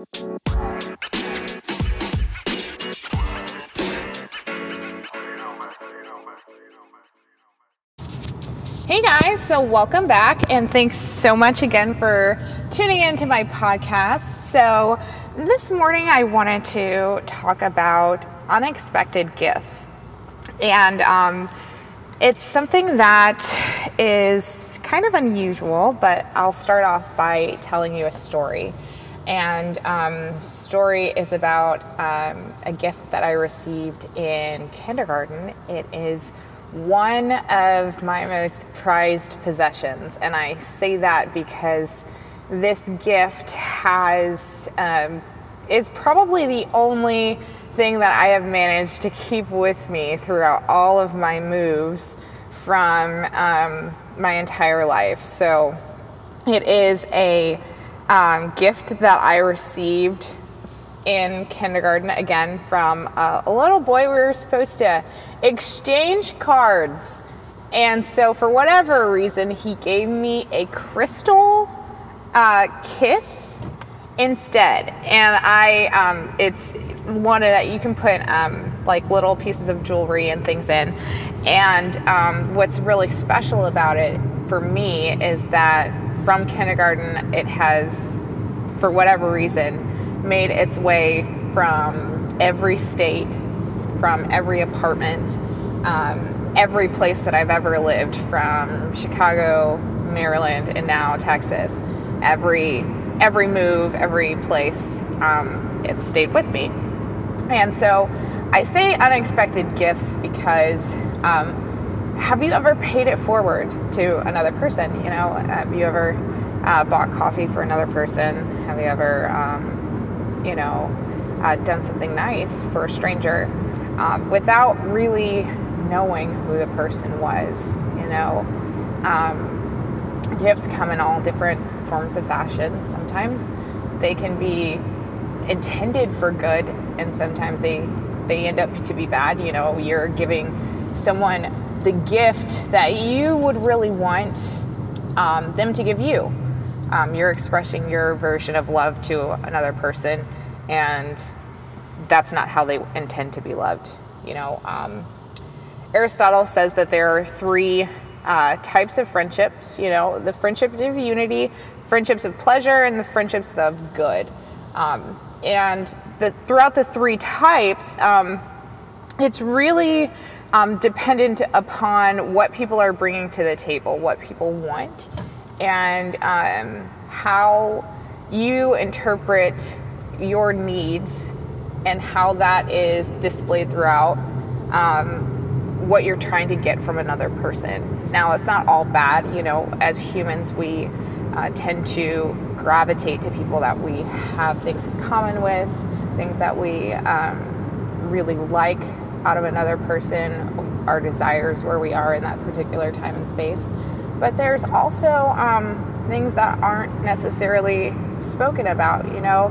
Hey guys, so welcome back, and thanks so much again for tuning in to my podcast. So, this morning I wanted to talk about unexpected gifts, and um, it's something that is kind of unusual, but I'll start off by telling you a story. And um, story is about um, a gift that I received in kindergarten. It is one of my most prized possessions. And I say that because this gift has, um, is probably the only thing that I have managed to keep with me throughout all of my moves from um, my entire life. So it is a um, gift that I received in kindergarten again from a, a little boy. We were supposed to exchange cards. And so, for whatever reason, he gave me a crystal uh, kiss instead. And I, um, it's one that you can put um, like little pieces of jewelry and things in. And um, what's really special about it for me is that from kindergarten, it has, for whatever reason, made its way from every state, from every apartment, um, every place that I've ever lived, from Chicago, Maryland, and now Texas. Every every move, every place, um, it stayed with me. And so I say unexpected gifts because um, have you ever paid it forward to another person? You know, have you ever uh, bought coffee for another person? Have you ever um, you know, uh, done something nice for a stranger um, without really knowing who the person was. You know, um, gifts come in all different forms of fashion. Sometimes they can be intended for good, and sometimes they they end up to be bad. You know, you're giving someone the gift that you would really want um, them to give you um, you're expressing your version of love to another person, and that's not how they intend to be loved. You know, um, Aristotle says that there are three uh, types of friendships. You know, the friendship of utility, friendships of pleasure, and the friendships of good. Um, and the, throughout the three types, um, it's really um, dependent upon what people are bringing to the table, what people want and um, how you interpret your needs and how that is displayed throughout um, what you're trying to get from another person. Now, it's not all bad, you know, as humans, we uh, tend to gravitate to people that we have things in common with, things that we um, really like out of another person, our desires, where we are in that particular time and space. But there's also um, things that aren't necessarily spoken about. You know,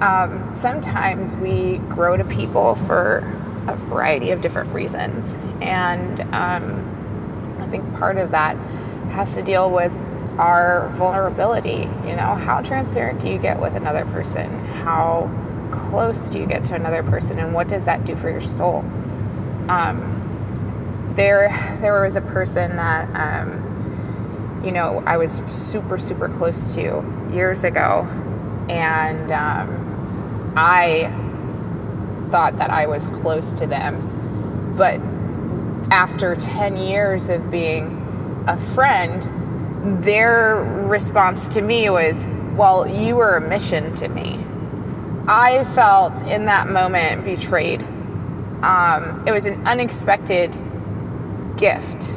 um, sometimes we grow to people for a variety of different reasons, and um, I think part of that has to deal with our vulnerability. You know, how transparent do you get with another person? How close do you get to another person, and what does that do for your soul? Um, there, there was a person that um, you know, I was super, super close to years ago. And um, I thought that I was close to them. But after 10 years of being a friend, their response to me was, Well, you were a mission to me. I felt in that moment betrayed. Um, it was an unexpected gift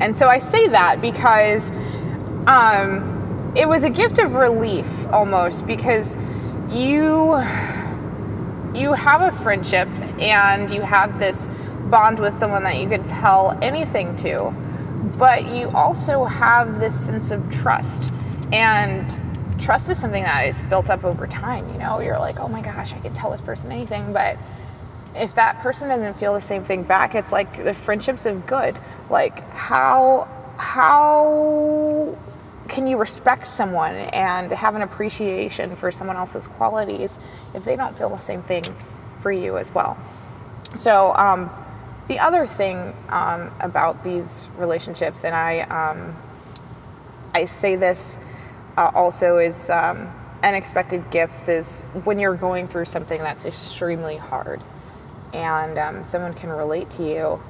and so I say that because um, it was a gift of relief almost because you you have a friendship and you have this bond with someone that you could tell anything to, but you also have this sense of trust. And trust is something that is built up over time. You know, you're like, oh my gosh, I could tell this person anything, but if that person doesn't feel the same thing back, it's like the friendships of good. Like how how can you respect someone and have an appreciation for someone else's qualities if they don't feel the same thing for you as well? So, um, the other thing um, about these relationships, and I, um, I say this uh, also is um, unexpected gifts, is when you're going through something that's extremely hard, and um, someone can relate to you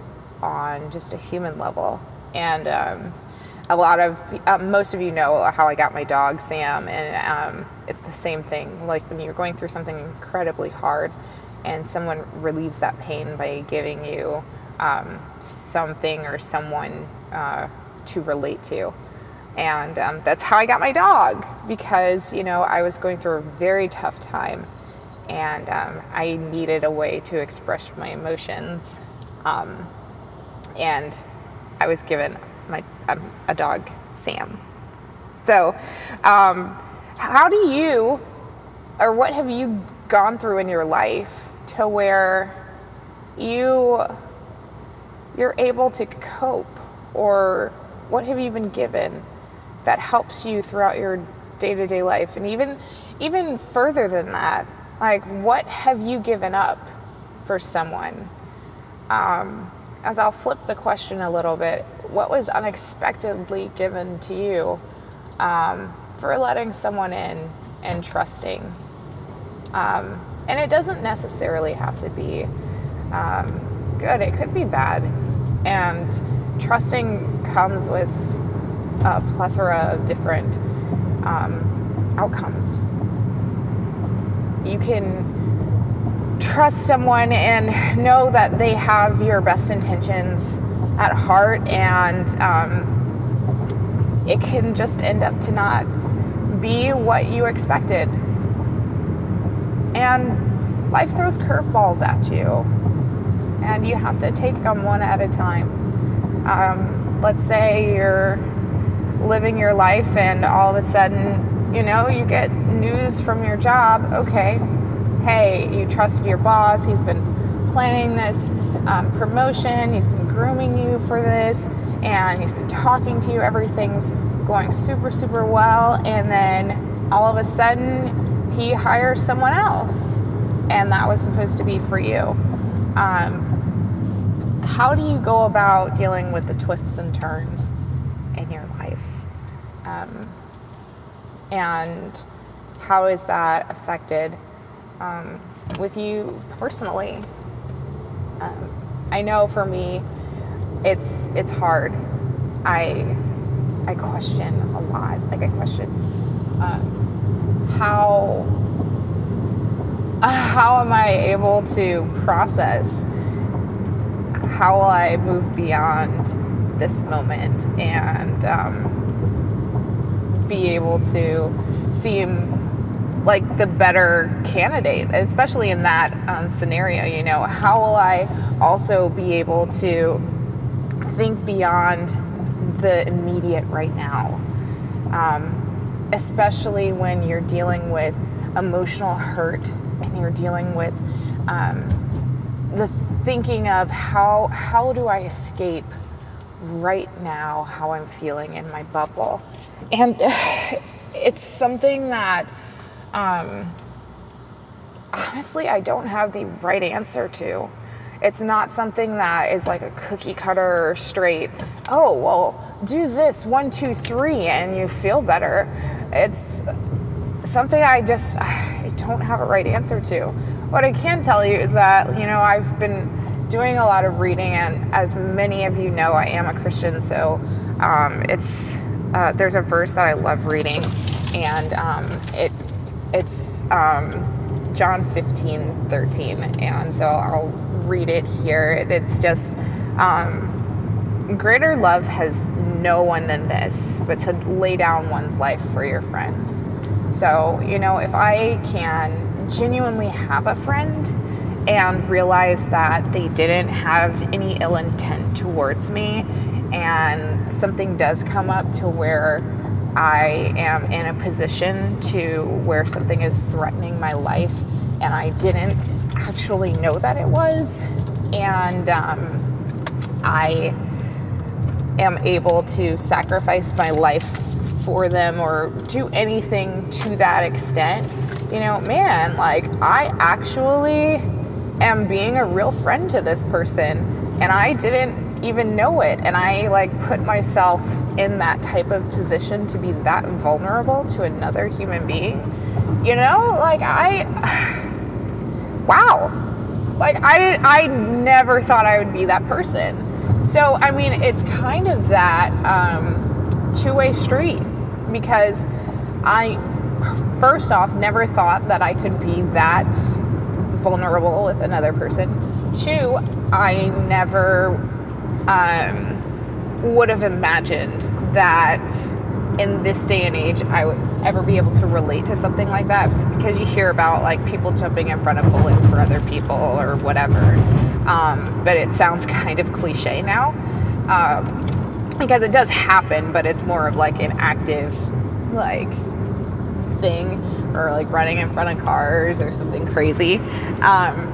on just a human level, and um, a lot of uh, most of you know how I got my dog Sam, and um, it's the same thing. Like when you're going through something incredibly hard, and someone relieves that pain by giving you um, something or someone uh, to relate to. And um, that's how I got my dog because, you know, I was going through a very tough time and um, I needed a way to express my emotions. Um, and I was given my um, a dog, Sam. So, um, how do you, or what have you gone through in your life to where you you're able to cope, or what have you been given that helps you throughout your day-to-day life, and even even further than that, like what have you given up for someone? Um, as I'll flip the question a little bit, what was unexpectedly given to you um, for letting someone in and trusting? Um, and it doesn't necessarily have to be um, good, it could be bad. And trusting comes with a plethora of different um, outcomes. You can trust someone and know that they have your best intentions at heart, and um, it can just end up to not be what you expected. And life throws curveballs at you, and you have to take them one at a time. Um, let's say you're living your life, and all of a sudden, you know, you get news from your job. Okay, hey, you trusted your boss, he's been planning this um, promotion, he's been grooming you for this, and he's been talking to you, everything's going super, super well, and then all of a sudden he hires someone else, and that was supposed to be for you. Um, how do you go about dealing with the twists and turns in your life? Um, and how is that affected um, with you personally. Um, I know for me, it's it's hard. I I question a lot. Like I question um, how how am I able to process? How will I move beyond this moment and um, be able to seem like the better candidate, especially in that um, scenario. You know, how will I also be able to think beyond the immediate right now? Um, especially when you're dealing with emotional hurt and you're dealing with um, the thinking of how how do I escape right now how I'm feeling in my bubble, and it's something that um, honestly, I don't have the right answer to. It's not something that is like a cookie cutter straight, oh, well, do this one, two, three, and you feel better. It's something I just I don't have a right answer to. What I can tell you is that, you know, I've been doing a lot of reading, and as many of you know, I am a Christian, so um, it's uh, there's a verse that I love reading, and um, it it's um, John 15, 13. And so I'll read it here. It's just um, greater love has no one than this, but to lay down one's life for your friends. So, you know, if I can genuinely have a friend and realize that they didn't have any ill intent towards me, and something does come up to where I am in a position to where something is threatening my life and I didn't actually know that it was. And um, I am able to sacrifice my life for them or do anything to that extent, you know, man, like I actually am being a real friend to this person and I didn't even know it and I like put myself in that type of position to be that vulnerable to another human being. You know, like I wow. Like I I never thought I would be that person. So, I mean, it's kind of that um, two-way street because I first off never thought that I could be that vulnerable with another person. Two, I never um, would have imagined that in this day and age I would ever be able to relate to something like that because you hear about like people jumping in front of bullets for other people or whatever. Um, but it sounds kind of cliche now um, because it does happen, but it's more of like an active like thing or like running in front of cars or something crazy. Um,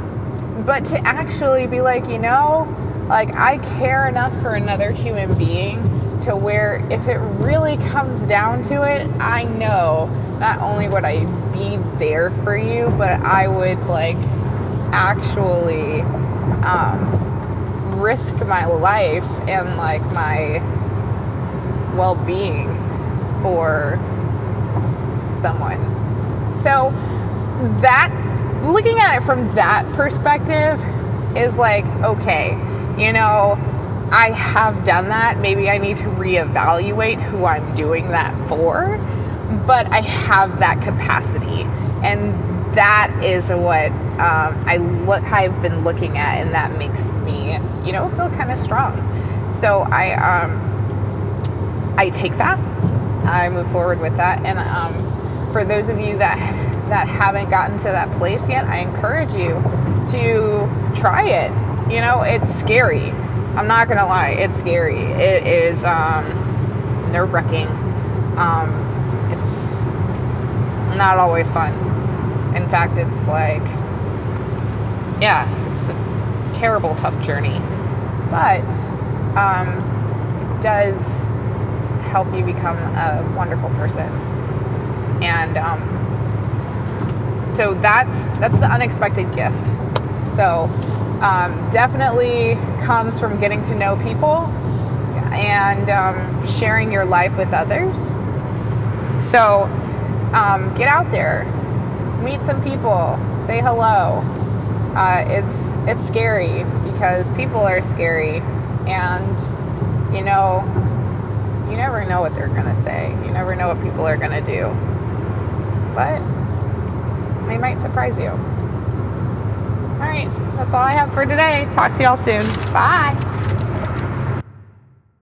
but to actually be like, you know, like I care enough for another human being to where if it really comes down to it, I know not only would I be there for you, but I would like actually um, risk my life and like my well being for someone. So that looking at it from that perspective is like, okay, you know, I have done that. Maybe I need to reevaluate who I'm doing that for, but I have that capacity. And that is what um, I look, I've been looking at, and that makes me, you know, feel kind of strong. So I, um, I take that, I move forward with that, and um, for those of you that that haven't gotten to that place yet, I encourage you to try it. You know, it's scary. I'm not gonna lie, it's scary. It is um, nerve wracking. Um, it's not always fun. In fact, it's like, yeah, it's a terrible, tough journey. But um, it does help you become a wonderful person. And um, so that's that's the unexpected gift. So um, definitely comes from getting to know people and um, sharing your life with others. So um, get out there, meet some people, say hello. Uh, it's it's scary because people are scary, and you know you never know what they're gonna say. You never know what people are gonna do, but they might surprise you. All right, that's all I have for today. Talk to y'all soon. Bye.